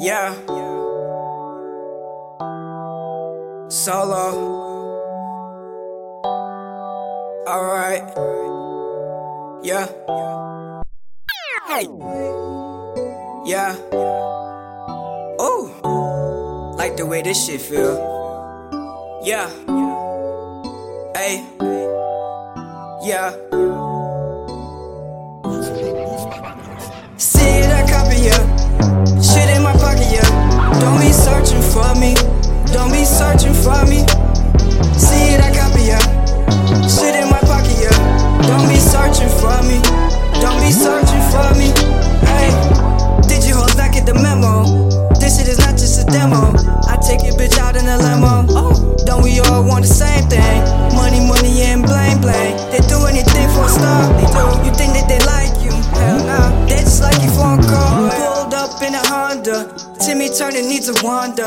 Yeah. Solo. Alright. Yeah. Hey. Yeah. Oh. Like the way this shit feel. Yeah. Hey. Yeah. Needs.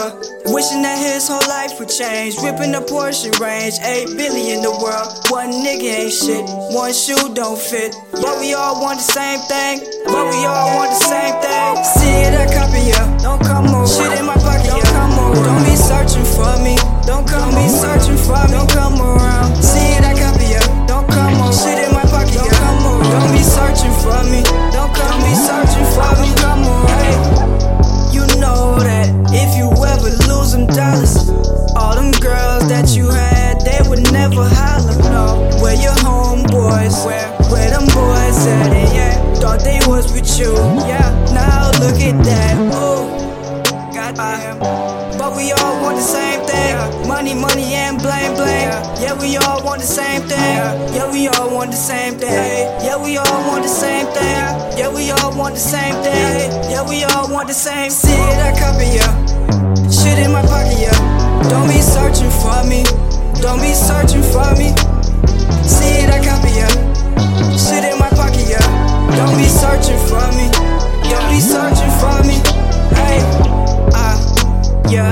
Wishing that his whole life would change. Ripping the Porsche range. 8 billion in the world. One nigga ain't shit. One shoe don't fit. But we all want the same thing. But we all want the same thing. See that copy, yeah. Don't come over. Shit in my pocket. Don't come over. Don't never holler. No, where your homeboys? Where, where them boys at? Yeah, thought they was with you. Yeah, now look at that. Oh, goddamn. But we all want the same thing. Money, money, and blame, blame. Yeah, we all want the same thing. Yeah, we all want the same thing. Yeah, we all want the same thing. Yeah, we all want the same thing. Yeah, we all want the same. See that copy, yeah. Shit in my pocket, yeah. Don't be searching for me. Don't be searching for me. See that copy, yeah. Shit in my pocket, yeah. Don't be searching for me. Don't be searching for me. Hey, ah, yeah.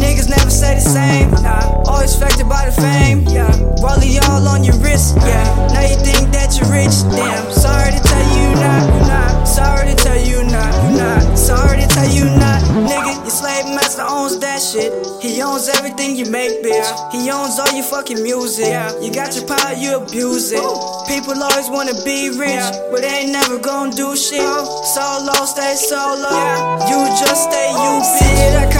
Niggas never say the same. Nah, always affected by the fame. Yeah, rollie all on your wrist. Yeah, now you think that you're rich. Damn, shit. He owns everything you make, bitch. He owns all your fucking music. You got your power, you abuse it. People always wanna be rich, but they ain't never gonna do shit. Solo, stay solo. You just stay you, bitch.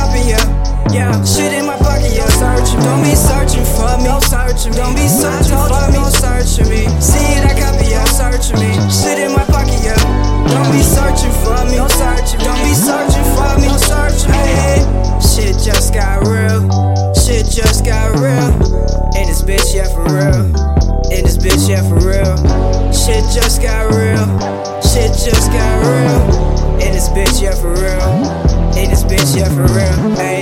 Bitch, yeah, for real. In this bitch, yeah, for real. Shit just got real. Shit just got real. In this bitch, yeah, for real. In this bitch, yeah, for real. Hey.